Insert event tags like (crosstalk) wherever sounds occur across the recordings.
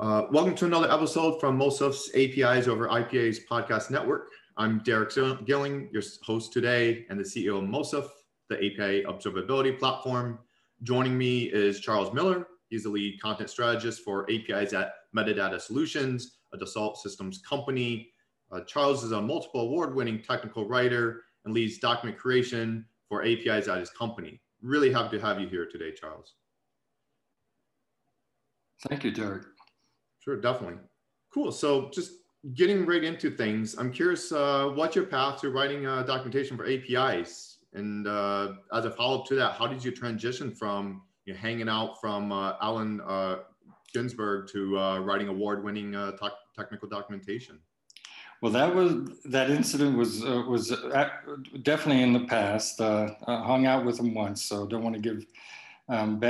Uh, welcome to another episode from Moesif's APIs over IPA's podcast network. I'm Derek Gilling, your host today, and the CEO of Moesif, the API observability platform. Joining me is Charles Miller. He's the lead content strategist for APIs at Medidata Solutions, a Dassault Systèmes company. Uh, Charles is a multiple award-winning technical writer and leads document creation for APIs at his company. Really happy to have you here today, Charles. Thank you, Derek. Sure, definitely. Cool. So just getting right into things, I'm curious, uh, what's your path to writing uh, documentation for APIs? And uh, as a follow-up to that, how did you transition from you know, hanging out from uh, Allen uh, Ginsberg to uh, writing award-winning technical documentation? Well, that was that incident was was definitely in the past. Hung out with him once, so don't want to give um,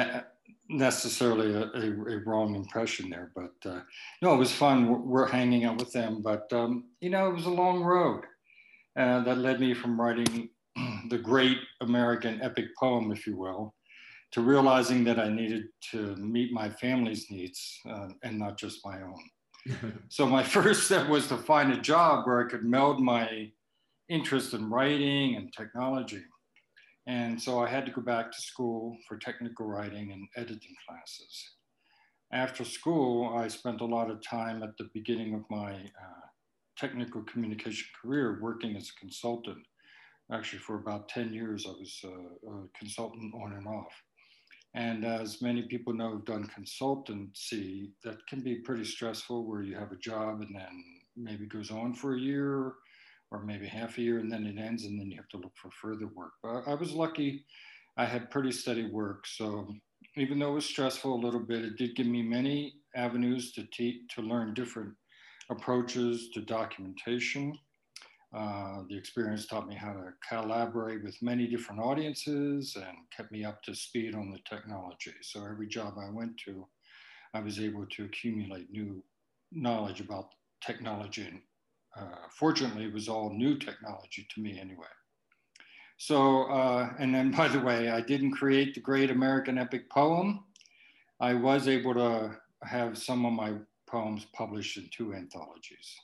necessarily a, a, a, wrong impression there, but uh, no, it was fun. We're, we're, hanging out with them, but um, you know, it was a long road uh, that led me from writing (clears throat) the great American epic poem, if you will, to realizing that I needed to meet my family's needs uh, and not just my own. (laughs) so my (laughs) first step was to find a job where I could meld my interest in writing and technology. And so I had to go back to school for technical writing and editing classes. After school, I spent a lot of time at the beginning of my uh, technical communication career working as a consultant. Actually, for about 10 years, I was a, a consultant on and off. And as many people know who've done consultancy, that can be pretty stressful where you have a job and then maybe goes on for a year or maybe half a year and then it ends and then you have to look for further work. But I was lucky. I had pretty steady work. So even though it was stressful a little bit, it did give me many avenues to, te- to learn different approaches to documentation. Uh, the experience taught me how to collaborate with many different audiences and kept me up to speed on the technology. So every job I went to, I was able to accumulate new knowledge about technology and uh, fortunately, it was all new technology to me anyway. So, uh, and then (laughs) by the way, I didn't create the great American epic poem. I was able to have some of my poems published in two anthologies.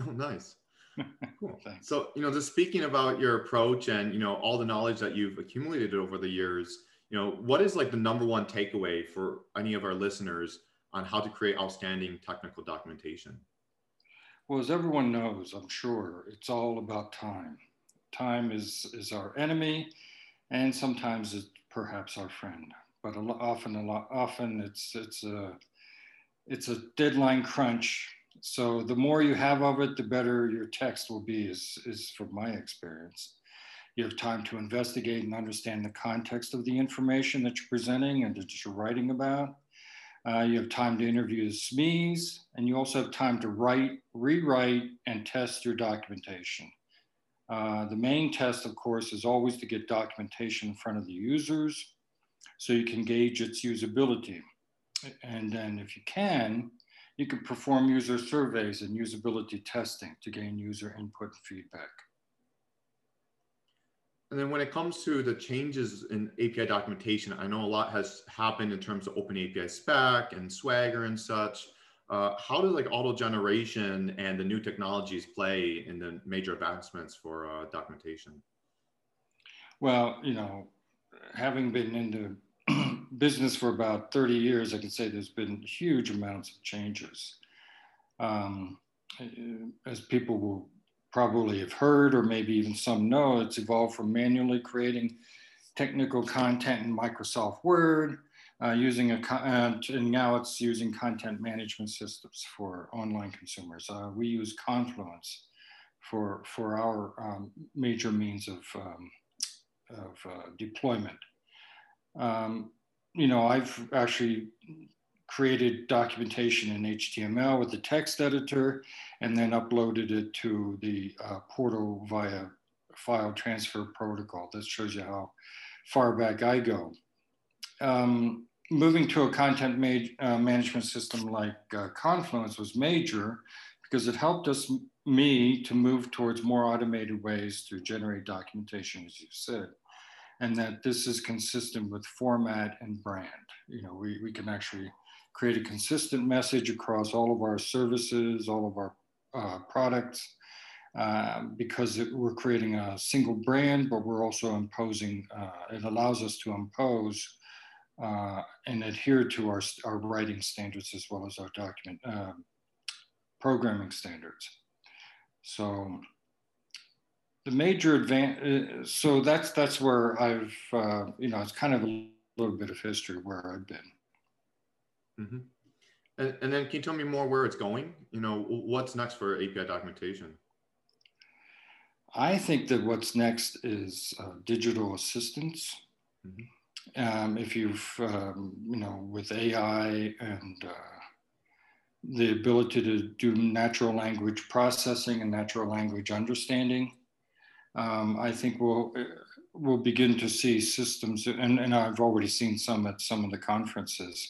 Oh, nice. (laughs) Cool. so, you know, just speaking about your approach and, you know, all the knowledge that you've accumulated over the years, you know, what is like the number one takeaway for any of our listeners on how to create outstanding technical documentation? Well, as everyone knows, I'm sure, it's all about time. Time is, is our enemy, and sometimes it's perhaps our friend. But a often, a often it's, it's, a, it's a deadline crunch. So the more you have of it, the better your text will be, is, is from my experience. You have time to investigate and understand the context of the information that you're presenting and that you're writing about. Uh, you have time to interview the SMEs, and you also have time to write, rewrite, and test your documentation. Uh, the main test, of course, is always to get documentation in front of the users so you can gauge its usability. And then if you can, you can perform user surveys and usability testing to gain user input and feedback. And then when it comes to the changes in API documentation, I know a lot has happened in terms of Open API spec and Swagger and such. Uh, how does like auto generation and the new technologies play in the major advancements for uh, documentation? Well, you know, having been in the (clears throat) business for about 30 years, I can say there's been huge amounts of changes. Um, as people will probably have heard, or maybe even some know, it's evolved from manually creating technical content in Microsoft Word, uh, using a, uh, and now it's using content management systems for online consumers. Uh, we use Confluence for, for our um, major means of, um, of uh, deployment. Um, you know, I've actually created documentation in HTML with the text editor and then uploaded it to the uh, portal via file transfer protocol. That shows you how far back I go. Um, moving to a content ma uh, management system like uh, Confluence was major because it helped us, me, to move towards more automated ways to generate documentation, as you said, and that this is consistent with format and brand. You know, we, we can actually create a consistent message across all of our services, all of our uh, products, uh, because it, we're creating a single brand, but we're also imposing, uh, it allows us to impose uh, and adhere to our, our writing standards as well as our document um, programming standards. So the major advantage, uh, so that's, that's where I've, you know, it's kind of a little bit of history where I've been. Mm-hmm. And, and then can you tell me more where it's going? You know, what's next for API documentation? I think that what's next is uh, digital assistance. Mm-hmm. Um, if you've, um, you know, with AI and uh, the ability to do natural language processing and natural language understanding, um, I think we'll we'll begin to see systems, and, and I've already seen some at some of the conferences.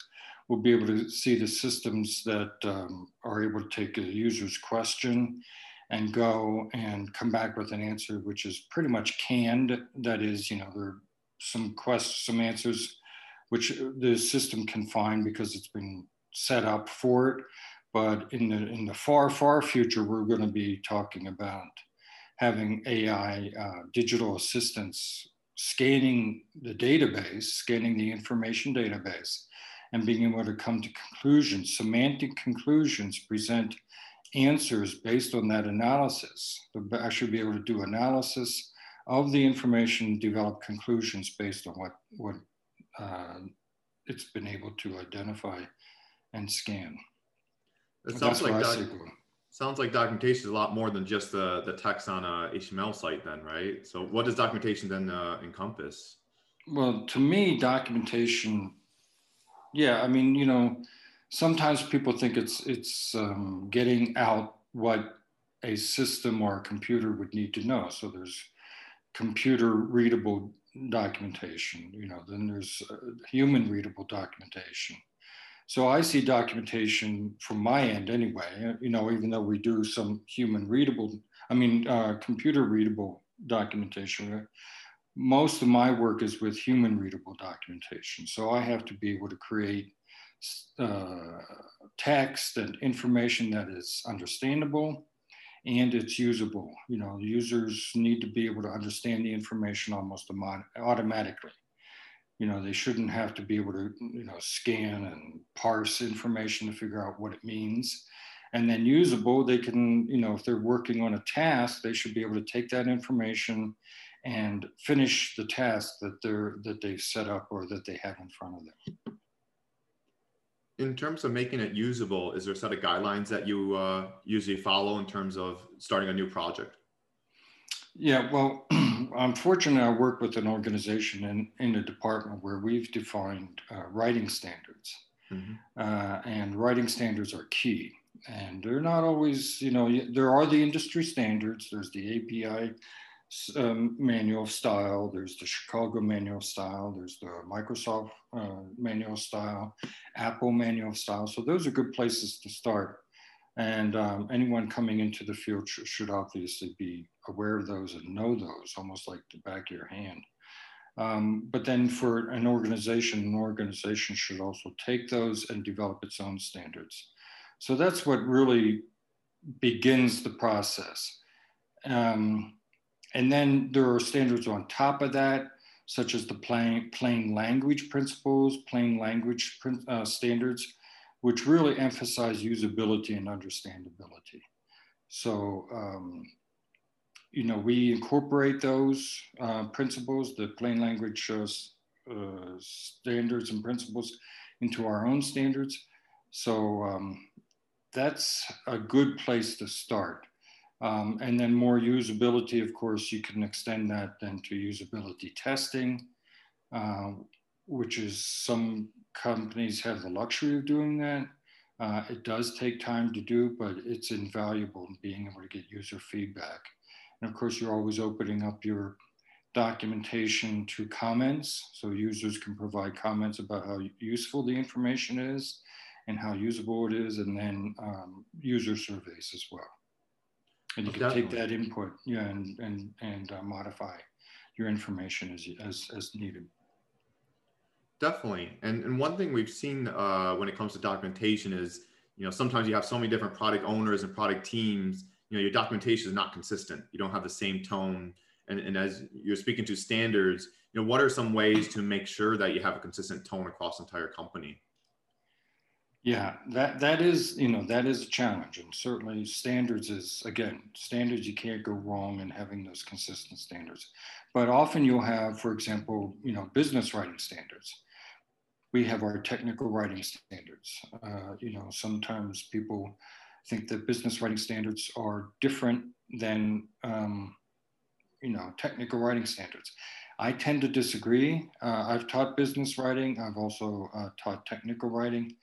We'll be able to see the systems that um, are able to take a user's question and go and come back with an answer which is pretty much canned. That is, you know, there are some questions, some answers which the system can find because it's been set up for it. But in the in the far far future, we're going to be talking about having AI uh, digital assistants scanning the database, scanning the information database, and being able to come to conclusions, semantic conclusions, present answers based on that analysis. I should be able to do analysis of the information, develop conclusions based on what, what uh, it's been able to identify and scan. It sounds like doc- sounds like documentation is a lot more than just the the text on a HTML site, then, right? So, what does documentation then uh, encompass? Well, to me, documentation, yeah, I mean, you know, sometimes people think it's it's um, getting out what a system or a computer would need to know. So there's computer readable documentation, you know, then there's uh, human readable documentation. So I see documentation from my end anyway, you know, even though we do some human readable, I mean, uh, computer readable documentation, most of my work is with human readable documentation. So I have to be able to create uh, text and information that is understandable and it's usable. You know, users need to be able to understand the information almost automatically you know they shouldn't have to be able to you know scan and parse information to figure out what it means and then usable they can you know if they're working on a task they should be able to take that information and finish the task that they're that they've set up or that they have in front of them in terms of making it usable is there a set of guidelines that you uh, usually follow in terms of starting a new project yeah, well, (clears throat) unfortunately, I work with an organization in, in a department where we've defined uh, writing standards. Mm-hmm. Uh, and writing standards are key. And they're not always, you know, there are the industry standards. There's the API um, manual style, there's the Chicago manual style, there's the Microsoft uh, manual style, Apple manual style. So those are good places to start. And um, anyone coming into the field sh- should obviously be aware of those and know those, almost like the back of your hand. Um, but then for an organization, an organization should also take those and develop its own standards. So that's what really begins the process. Um, and then there are standards on top of that, such as the plain, plain language principles, plain language uh, standards, which really emphasize usability and understandability. So, um, you know, we incorporate those uh, principles, the plain language uh, uh, standards and principles into our own standards. So um, that's a good place to start. Um, and then more usability, of course, you can extend that then to usability testing, uh, which is some companies have the luxury of doing that. Uh, it does take time to do, but it's invaluable in being able to get user feedback. And of course, you're always opening up your documentation to comments. So users can provide comments about how useful the information is and how usable it is, and then um, user surveys as well. And you can take that input yeah, and, and, and uh, modify your information as, as, as needed. Definitely. And, and one thing we've seen uh, when it comes to documentation is, you know, sometimes you have so many different product owners and product teams, you know, your documentation is not consistent. You don't have the same tone. And, and as you're speaking to standards, you know, what are some ways to make sure that you have a consistent tone across the entire company? Yeah, that that is you know that is a challenge, and certainly standards is again standards. You can't go wrong in having those consistent standards, but often you'll have, for example, you know, business writing standards. We have our technical writing standards. Uh, you know, sometimes people think that business writing standards are different than um, you know technical writing standards. I tend to disagree. Uh, I've taught business writing. I've also uh, taught technical writing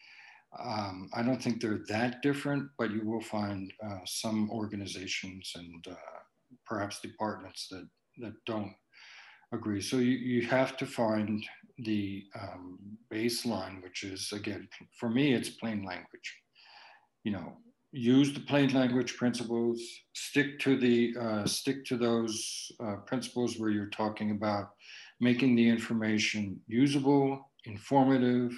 um, I don't think they're that different, but you will find uh, some organizations and uh, perhaps departments that, that don't agree. So you, you have to find the um, baseline, which is, again, for me, it's plain language. You know, use the plain language principles, stick to the, uh, stick to those uh, principles where you're talking about making the information usable, informative,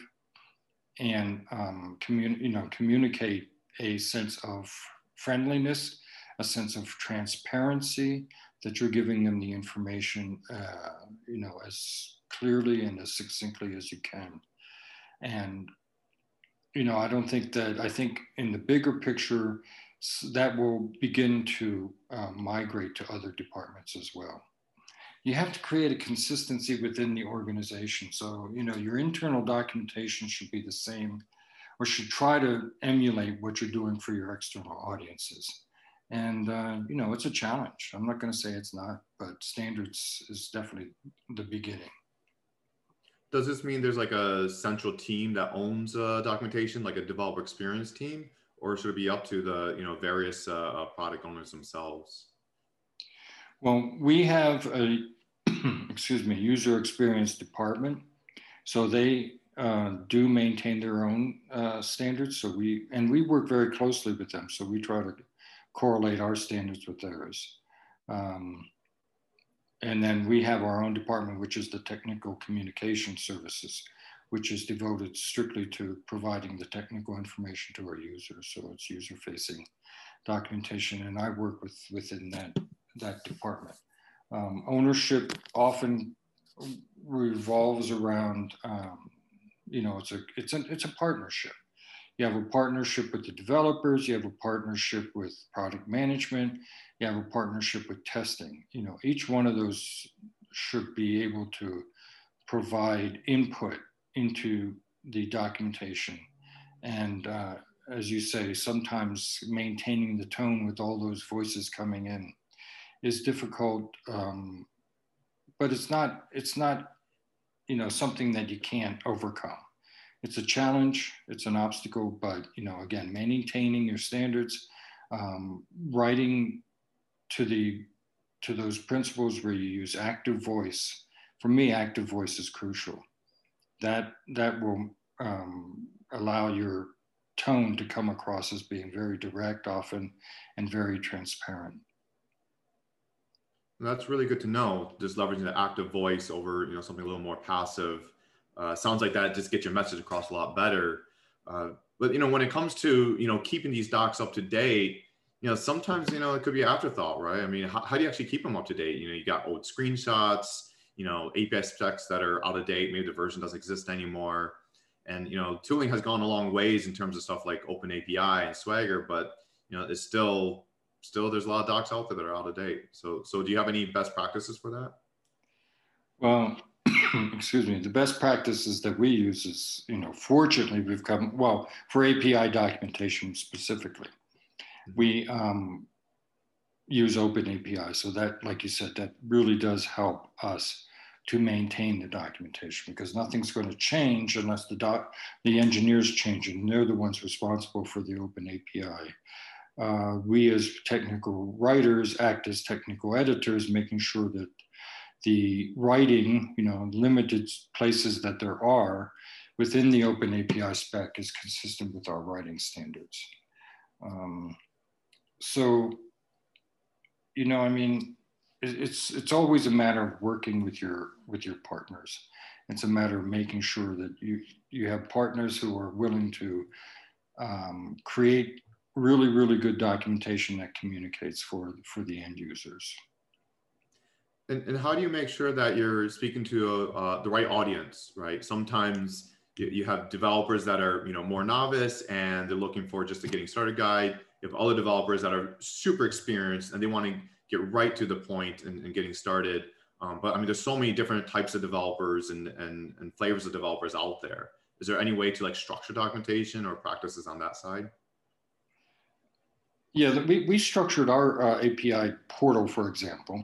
and um, you know, communicate a sense of friendliness, a sense of transparency, that you're giving them the information, uh, you know, as clearly and as succinctly as you can. And, you know, I don't think that, I think in the bigger picture, that will begin to uh, migrate to other departments as well you have to create a consistency within the organization. So, you know, your internal documentation should be the same or should try to emulate what you're doing for your external audiences. And, uh, you know, it's a challenge. I'm not going to say it's not, but standards is definitely the beginning. Does this mean there's like a central team that owns uh, documentation, like a developer experience team, or should it be up to the, you know, various uh, uh product owners themselves? Well, we have a, (clears throat) excuse me, user experience department. So they uh, do maintain their own uh, standards. So we, and we work very closely with them. So we try to correlate our standards with theirs. Um, and then we have our own department, which is the technical communication services, which is devoted strictly to providing the technical information to our users. So it's user facing documentation. And I work with within that that department. Um, ownership often revolves around, um, you know, it's a it's a it's a partnership. You have a partnership with the developers. You have a partnership with product management. You have a partnership with testing. You know, each one of those should be able to provide input into the documentation. And uh, as you say, sometimes maintaining the tone with all those voices coming in is difficult, um, but it's not it's not you know something that you can't overcome. It's a challenge, it's an obstacle, but you know again, maintaining your standards, um, writing to the to those principles where you use active voice. For me, active voice is crucial. That that will um, allow your tone to come across as being very direct often and very transparent. That's really good to know. Just leveraging the active voice over, you know, something a little more passive. Uh, sounds like that just gets your message across a lot better. Uh, but you know, when it comes to you know keeping these docs up to date, you know, sometimes you know it could be afterthought, right? I mean, how, how do you actually keep them up to date? You know, you got old screenshots, you know, API specs that are out of date. Maybe the version doesn't exist anymore. And you know, tooling has gone a long ways in terms of stuff like Open API and Swagger, but you know, it's still still there's a lot of docs out there that are out of date. So so do you have any best practices for that? Well, (clears throat) excuse me, the best practices that we use is, you know, fortunately we've come, well, for API documentation specifically, we um, use open API. So that, like you said, that really does help us to maintain the documentation because nothing's going to change unless the doc, the engineers change and they're the ones responsible for the open API uh, we as technical writers act as technical editors, making sure that the writing, you know, limited places that there are within the open API spec is consistent with our writing standards. Um, so, you know, I mean, it's it's always a matter of working with your with your partners It's a matter of making sure that you, you have partners who are willing to um, create really, really good documentation that communicates for, for the end users. And, and how do you make sure that you're speaking to uh, the right audience, right? Sometimes you, you have developers that are, you know, more novice and they're looking for just a getting started guide. You have other developers that are super experienced and they want to get right to the point and, and getting started. Um, but I mean, there's so many different types of developers and, and, and flavors of developers out there. Is there any way to like structure documentation or practices on that side? Yeah, we, we structured our uh, API portal, for example,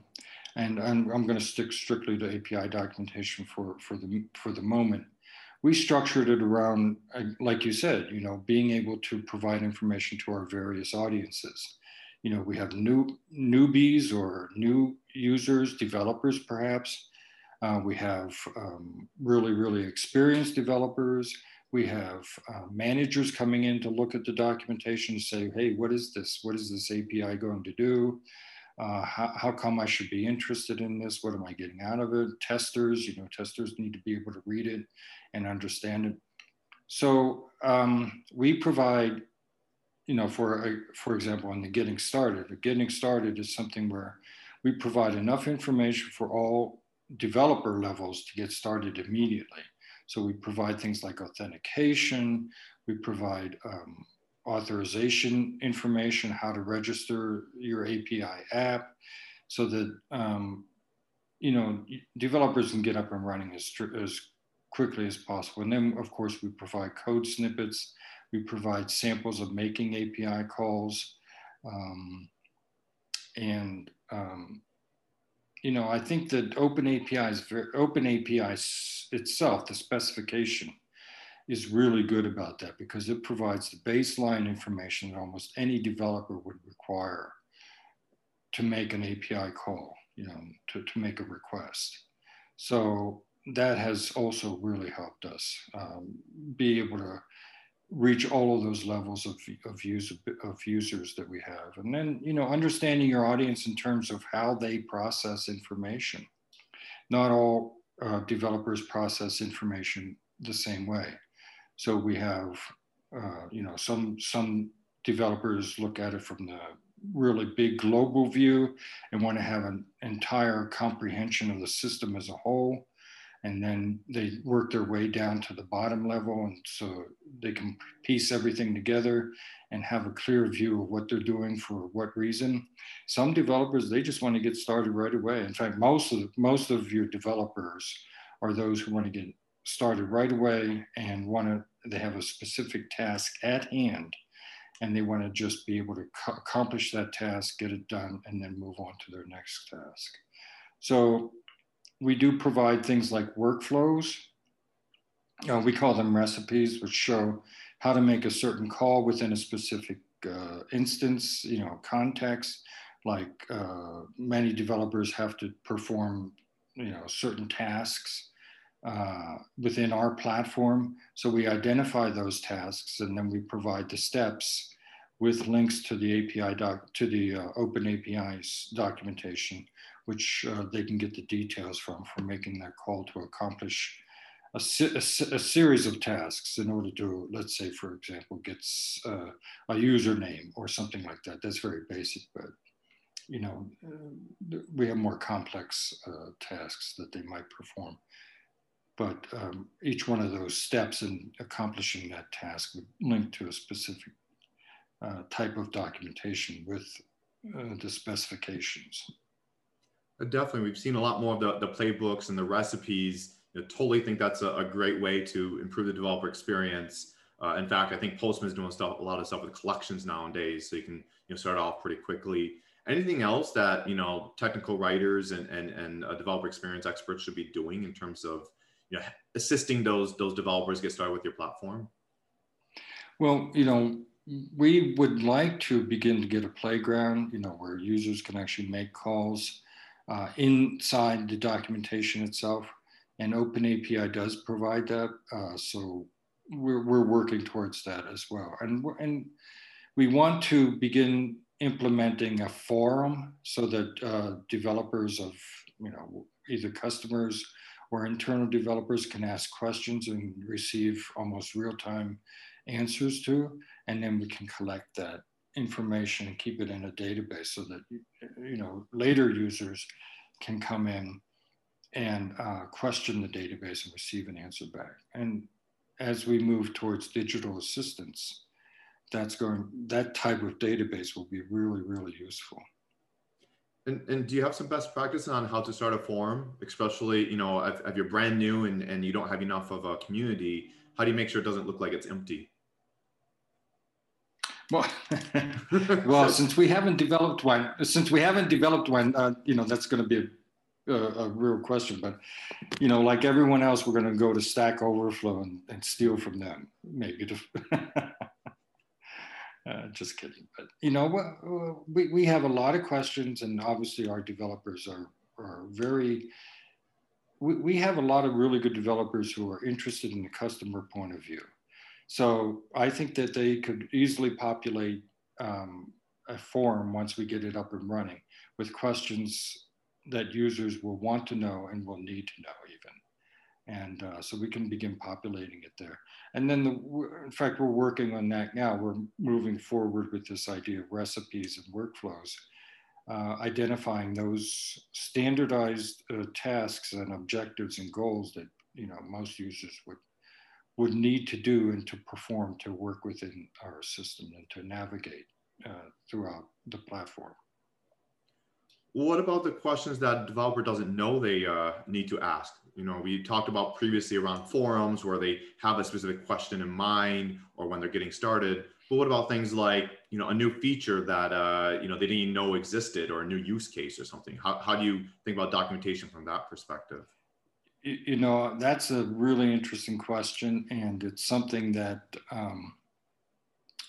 and, and I'm going to stick strictly to API documentation for, for, the, for the moment. We structured it around, uh, like you said, you know, being able to provide information to our various audiences. You know, we have new newbies or new users, developers perhaps. Uh, we have um, really, really experienced developers. We have uh, managers coming in to look at the documentation and say, hey, what is this? What is this API going to do? Uh, how, how come I should be interested in this? What am I getting out of it? Testers, you know, testers need to be able to read it and understand it. So um, we provide, you know, for, a, for example, on the getting started, the getting started is something where we provide enough information for all developer levels to get started immediately. So we provide things like authentication, we provide um, authorization information, how to register your API app, so that um, you know developers can get up and running as, as quickly as possible. And then, of course, we provide code snippets. We provide samples of making API calls, um, and um, you know, I think that Open APIs, is Open APIs itself, the specification is really good about that because it provides the baseline information that almost any developer would require to make an API call, you know, to, to make a request. So that has also really helped us um, be able to reach all of those levels of, of, use, of users that we have. And then, you know, understanding your audience in terms of how they process information. Not all uh, developers process information the same way. So we have, uh, you know, some, some developers look at it from the really big global view and want to have an entire comprehension of the system as a whole and then they work their way down to the bottom level and so they can piece everything together and have a clear view of what they're doing for what reason. Some developers they just want to get started right away. In fact most of most of your developers are those who want to get started right away and want to they have a specific task at hand and they want to just be able to accomplish that task get it done and then move on to their next task. So we do provide things like workflows. Uh, we call them recipes, which show how to make a certain call within a specific uh, instance, you know, context. Like uh, many developers have to perform, you know, certain tasks uh, within our platform. So we identify those tasks and then we provide the steps with links to the API doc, to the uh, Open APIs documentation which uh, they can get the details from for making that call to accomplish a, a, a, series of tasks in order to, let's say, for example, gets uh, a username or something like that. That's very basic, but you know, we have more complex uh, tasks that they might perform. But um, each one of those steps in accomplishing that task would link to a specific uh, type of documentation with uh, the specifications. Definitely, we've seen a lot more of the, the playbooks and the recipes. I totally think that's a, a, great way to improve the developer experience. Uh, in fact, I think Postman is doing stuff, a lot of stuff with collections nowadays, so you can you know start off pretty quickly. Anything else that you know technical writers and and, and uh, developer experience experts should be doing in terms of you know assisting those those developers get started with your platform? Well, you know, we would like to begin to get a playground, you know, where users can actually make calls uh, inside the documentation itself. And OpenAPI does provide that. Uh, so we're, we're working towards that as well. And, and we want to begin implementing a forum so that uh, developers of, you know, either customers or internal developers can ask questions and receive almost real-time answers to, and then we can collect that information and keep it in a database so that you know later users can come in and uh, question the database and receive an answer back. And as we move towards digital assistance, that's going that type of database will be really really useful. And, and do you have some best practice on how to start a forum, especially you know if, if you're brand new and, and you don't have enough of a community? How do you make sure it doesn't look like it's empty? Well, (laughs) well, since we haven't developed one, since we haven't developed one, uh, you know, that's going to be a, a, a, real question. But you know, like everyone else, we're going to go to Stack Overflow and, and steal from them, maybe. To (laughs) uh, just kidding. But you know, we we have a lot of questions, and obviously our developers are are very. We, we have a lot of really good developers who are interested in the customer point of view so I think that they could easily populate um, a forum once we get it up and running with questions that users will want to know and will need to know even. And uh, so we can begin populating it there. And then, the, in fact, we're working on that now. We're moving forward with this idea of recipes and workflows, uh, identifying those standardized uh, tasks and objectives and goals that you know most users would would need to do and to perform to work within our system and to navigate uh, throughout the platform. What about the questions that developer doesn't know they uh, need to ask? You know, we talked about previously around forums where they have a specific question in mind or when they're getting started. But what about things like, you know, a new feature that, uh, you know, they didn't even know existed or a new use case or something? How, how do you think about documentation from that perspective? You know, that's a really interesting question, and it's something that um,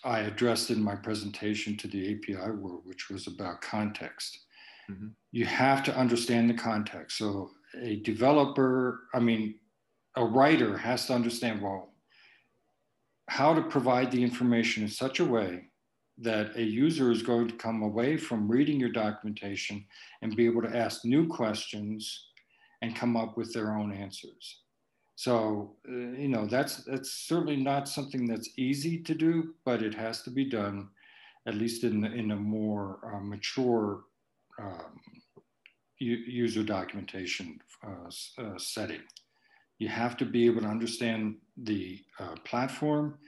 I addressed in my presentation to the API world, which was about context. Mm-hmm. You have to understand the context. So, a developer, I mean, a writer has to understand well how to provide the information in such a way that a user is going to come away from reading your documentation and be able to ask new questions and come up with their own answers. So, uh, you know, that's, that's certainly not something that's easy to do, but it has to be done, at least in, the, in a more uh, mature um, user documentation uh, uh, setting. You have to be able to understand the uh, platform.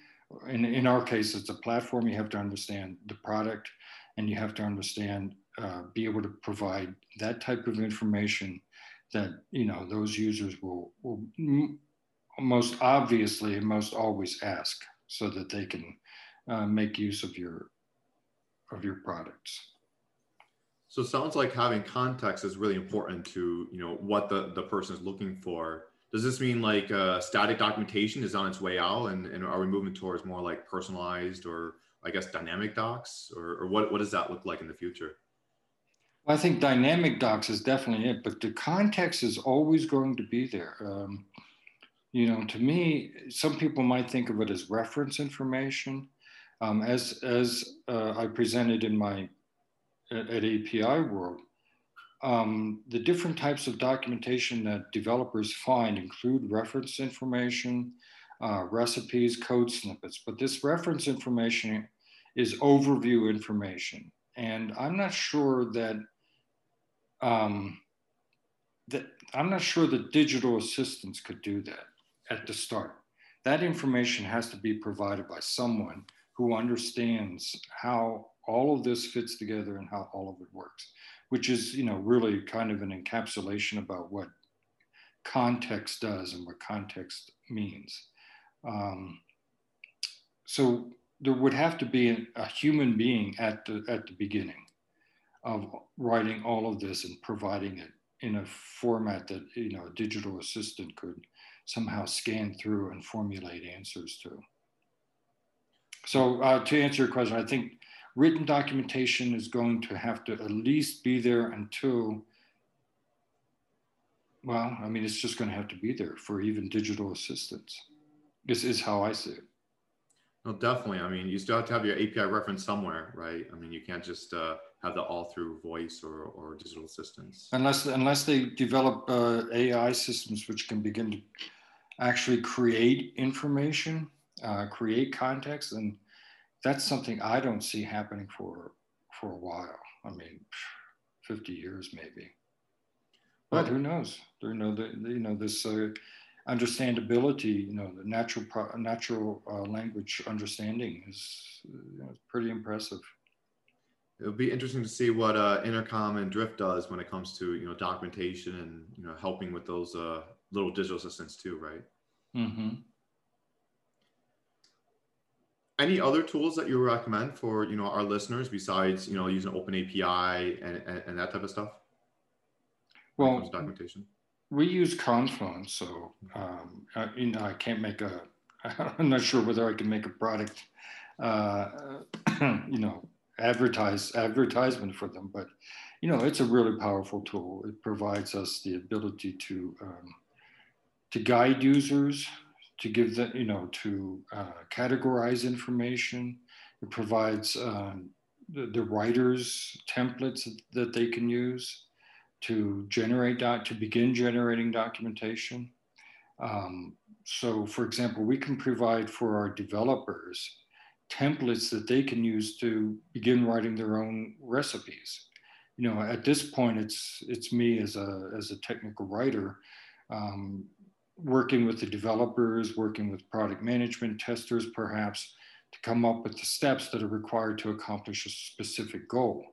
In, in our case, it's a platform. You have to understand the product and you have to understand, uh, be able to provide that type of information that you know those users will, will most obviously and most always ask so that they can uh, make use of your of your products. So sounds like having context is really important to you know what the the person is looking for. Does this mean like uh, static documentation is on its way out and, and are we moving towards more like personalized or i guess dynamic docs or, or what, what does that look like in the future I think dynamic docs is definitely it, but the context is always going to be there. Um, you know, to me, some people might think of it as reference information. Um, as as uh, I presented in my at, at API World, um, the different types of documentation that developers find include reference information, uh, recipes, code snippets. But this reference information is overview information. And I'm not sure that um, that I'm not sure that digital assistants could do that at the start. That information has to be provided by someone who understands how all of this fits together and how all of it works, which is, you know, really kind of an encapsulation about what context does and what context means. Um, so there would have to be a human being at the at the beginning of writing all of this and providing it in a format that you know a digital assistant could somehow scan through and formulate answers to. So uh, to answer your question, I think written documentation is going to have to at least be there until, well, I mean, it's just going to have to be there for even digital assistants. This is how I see it. No, definitely. I mean, you still have to have your API reference somewhere, right? I mean, you can't just uh, have that all through voice or, or digital assistants. Unless unless they develop uh, AI systems which can begin to actually create information, uh, create context, and that's something I don't see happening for for a while. I mean, 50 years maybe. But who knows? You know, the, you know this uh, understandability. You know, the natural natural uh, language understanding is you know, pretty impressive. It'll be interesting to see what uh, Intercom and Drift does when it comes to you know documentation and you know helping with those uh, little digital assistants too, right? Mm-hmm. Any other tools that you recommend for you know our listeners besides you know using Open API and, and, and that type of stuff? Well, documentation. We use Confluence, so um, I, you know I can't make a. (laughs) I'm not sure whether I can make a product, uh, (clears throat) you know, advertise advertisement for them, but you know it's a really powerful tool. It provides us the ability to um, to guide users, to give them, you know, to uh, categorize information. It provides um, the, the, writers templates that they can use to generate doc, to begin generating documentation. Um, so, for example, we can provide for our developers templates that they can use to begin writing their own recipes. You know, at this point, it's it's me as a as a technical writer um, working with the developers, working with product management testers, perhaps, to come up with the steps that are required to accomplish a specific goal.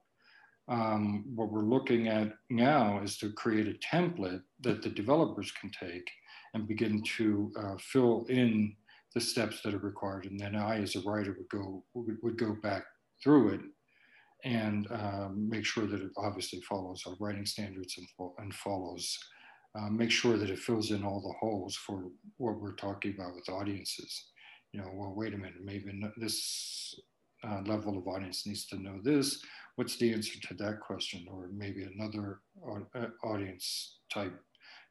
Um, what we're looking at now is to create a template that the developers can take and begin to uh, fill in the steps that are required. And then I, as a writer, would go would, would go back through it and um, make sure that it obviously follows our writing standards and, and follows uh, make sure that it fills in all the holes for what we're talking about with audiences. You know, well, wait a minute, maybe this uh, level of audience needs to know this. What's the answer to that question? Or maybe another uh, audience type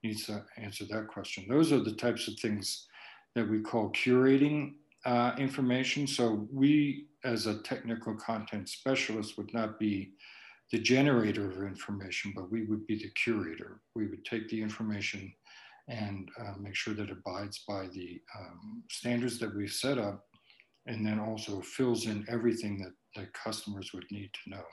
needs to answer that question. Those are the types of things that we call curating uh, information. So we, as a technical content specialist, would not be the generator of information, but we would be the curator. We would take the information and uh, make sure that it abides by the um, standards that we've set up, and then also fills in everything that, that customers would need to know.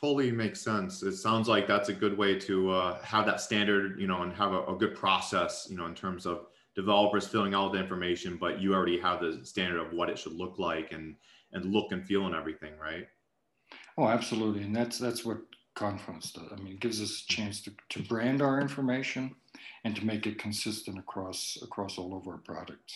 Totally makes sense. It sounds like that's a good way to uh, have that standard, you know, and have a, a good process, you know, in terms of developers filling out the information, but you already have the standard of what it should look like and and look and feel and everything, right? Oh, absolutely. And that's that's what Confluence does. I mean, it gives us a chance to, to brand our information and to make it consistent across across all of our products.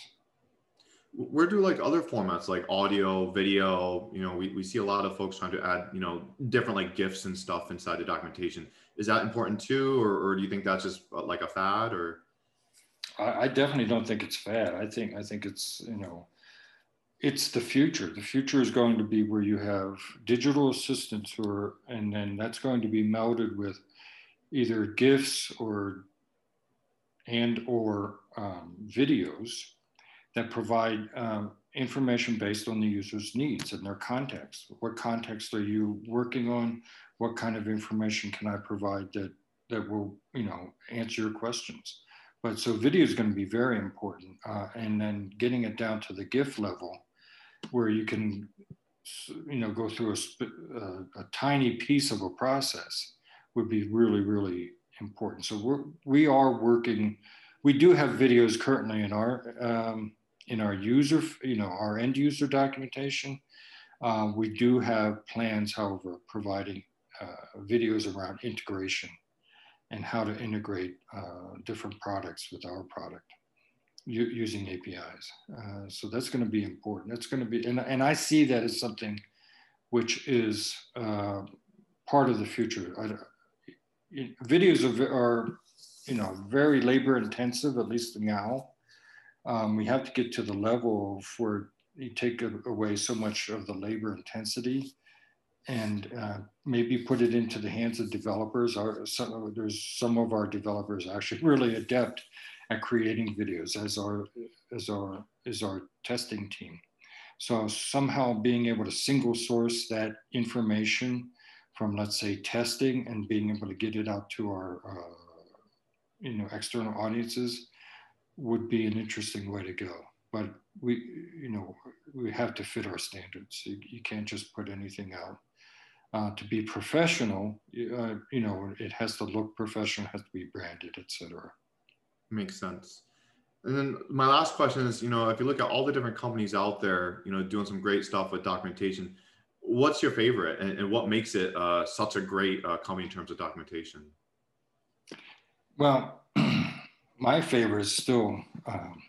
Where do like other formats like audio, video, you know, we, we see a lot of folks trying to add, you know, different like GIFs and stuff inside the documentation. Is that important too? Or, or do you think that's just uh, like a fad or? I, I definitely don't think it's fad. I think, I think it's, you know, it's the future. The future is going to be where you have digital assistants who are, and then that's going to be melded with either GIFs or and or um, videos that provide um, information based on the user's needs and their context. What context are you working on? What kind of information can I provide that that will you know answer your questions? But so video is going to be very important, uh, and then getting it down to the GIF level where you can you know go through a, a, uh, a, tiny piece of a process would be really really important. So we're we are working we do have videos currently in our um, in our user you know our end user documentation. Uh, we do have plans however providing uh, videos around integration and how to integrate uh, different products with our product using APIs. Uh, so that's going to be important. That's going to be, and, and I see that as something which is uh, part of the future. I, videos are, are, you know, very labor intensive, at least now. Um, we have to get to the level of where you take away so much of the labor intensity and uh, maybe put it into the hands of developers. Our, some, there's some of our developers actually really adept at creating videos as our as our is our testing team. So somehow being able to single source that information from, let's say, testing and being able to get it out to our, uh, you know, external audiences would be an interesting way to go. But we, you know, we have to fit our standards. You, you can't just put anything out. Uh, to be professional, uh, you know, it has to look professional, has to be branded, etc. Makes sense. And then my last question is, you know, if you look at all the different companies out there, you know, doing some great stuff with documentation, what's your favorite and, and what makes it uh, such a great uh, company in terms of documentation? Well, (clears throat) my favorite is still um,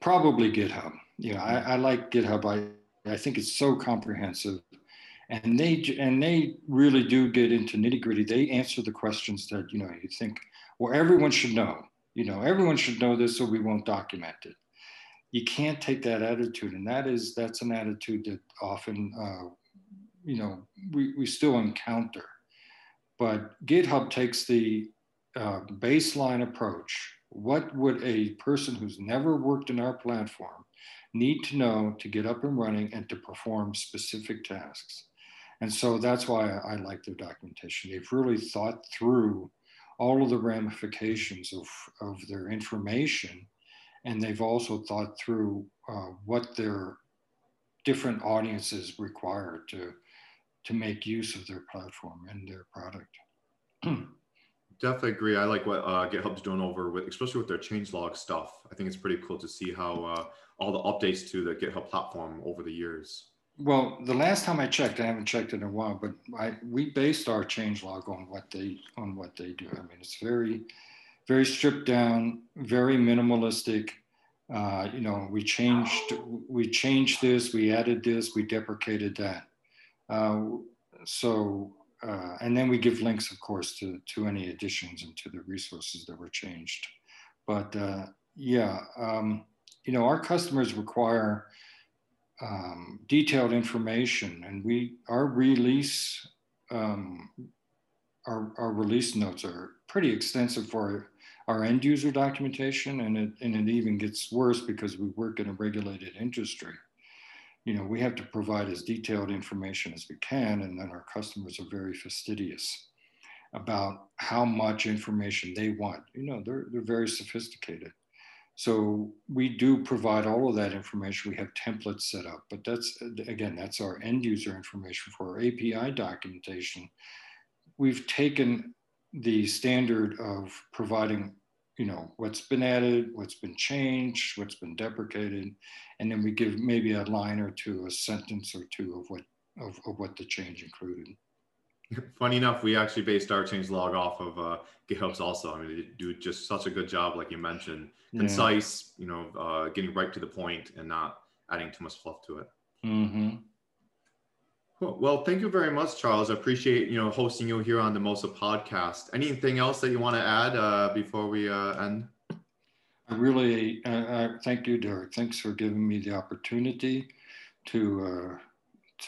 probably GitHub. You know, I, I like GitHub. I, I think it's so comprehensive and they and they really do get into nitty gritty. They answer the questions that you know you think, well, everyone should know. You know, everyone should know this, so we won't document it. You can't take that attitude, and that is that's an attitude that often, uh, you know, we, we still encounter. But GitHub takes the uh, baseline approach. What would a person who's never worked in our platform need to know to get up and running and to perform specific tasks? And so that's why I like their documentation. They've really thought through all of the ramifications of, of their information. And they've also thought through uh, what their different audiences require to, to make use of their platform and their product. (clears throat) Definitely agree. I like what uh, GitHub's doing over with, especially with their changelog stuff. I think it's pretty cool to see how uh, all the updates to the GitHub platform over the years. Well, the last time I checked, I haven't checked in a while, but I, we based our change log on what they on what they do. I mean, it's very, very stripped down, very minimalistic. Uh, you know, we changed we changed this, we added this, we deprecated that. Uh, so, uh, and then we give links, of course, to to any additions and to the resources that were changed. But uh, yeah, um, you know, our customers require um, detailed information, and we our release um, our, our release notes are pretty extensive for our end user documentation, and it and it even gets worse because we work in a regulated industry. You know, we have to provide as detailed information as we can, and then our customers are very fastidious about how much information they want. You know, they're they're very sophisticated. So we do provide all of that information. We have templates set up, but that's, again, that's our end user information for our API documentation. We've taken the standard of providing, you know, what's been added, what's been changed, what's been deprecated, and then we give maybe a line or two, a sentence or two of what, of, of what the change included. (laughs) Funny enough, we actually based our change log off of uh, GitHub's also. I mean, they do just such a good job, like you mentioned, concise, yeah. you know, uh, getting right to the point and not adding too much fluff to it. Mm-hmm. Cool. Well, thank you very much, Charles. I appreciate you know hosting you here on the Moesif podcast. Anything else that you want to add uh, before we uh, end? I really uh, thank you, Derek. Thanks for giving me the opportunity to uh,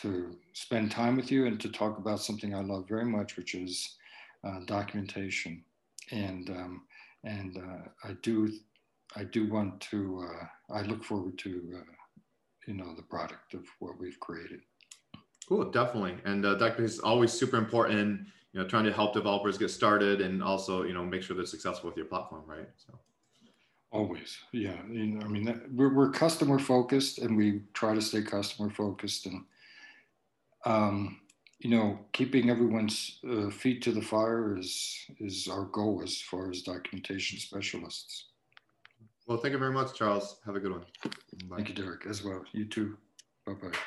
to spend time with you and to talk about something I love very much, which is uh, documentation. And um, and uh, I do I do want to uh, I look forward to uh, you know the product of what we've created. Cool, definitely. And uh, that is always super important. You know, trying to help developers get started and also you know make sure they're successful with your platform, right? So. Always, yeah. You know, I mean, that, we're, we're customer focused, and we try to stay customer focused, and um, you know, keeping everyone's uh, feet to the fire is is our goal as far as documentation specialists. Well, thank you very much, Charles. Have a good one. Bye. Thank you, Derek, as well. You too. Bye bye.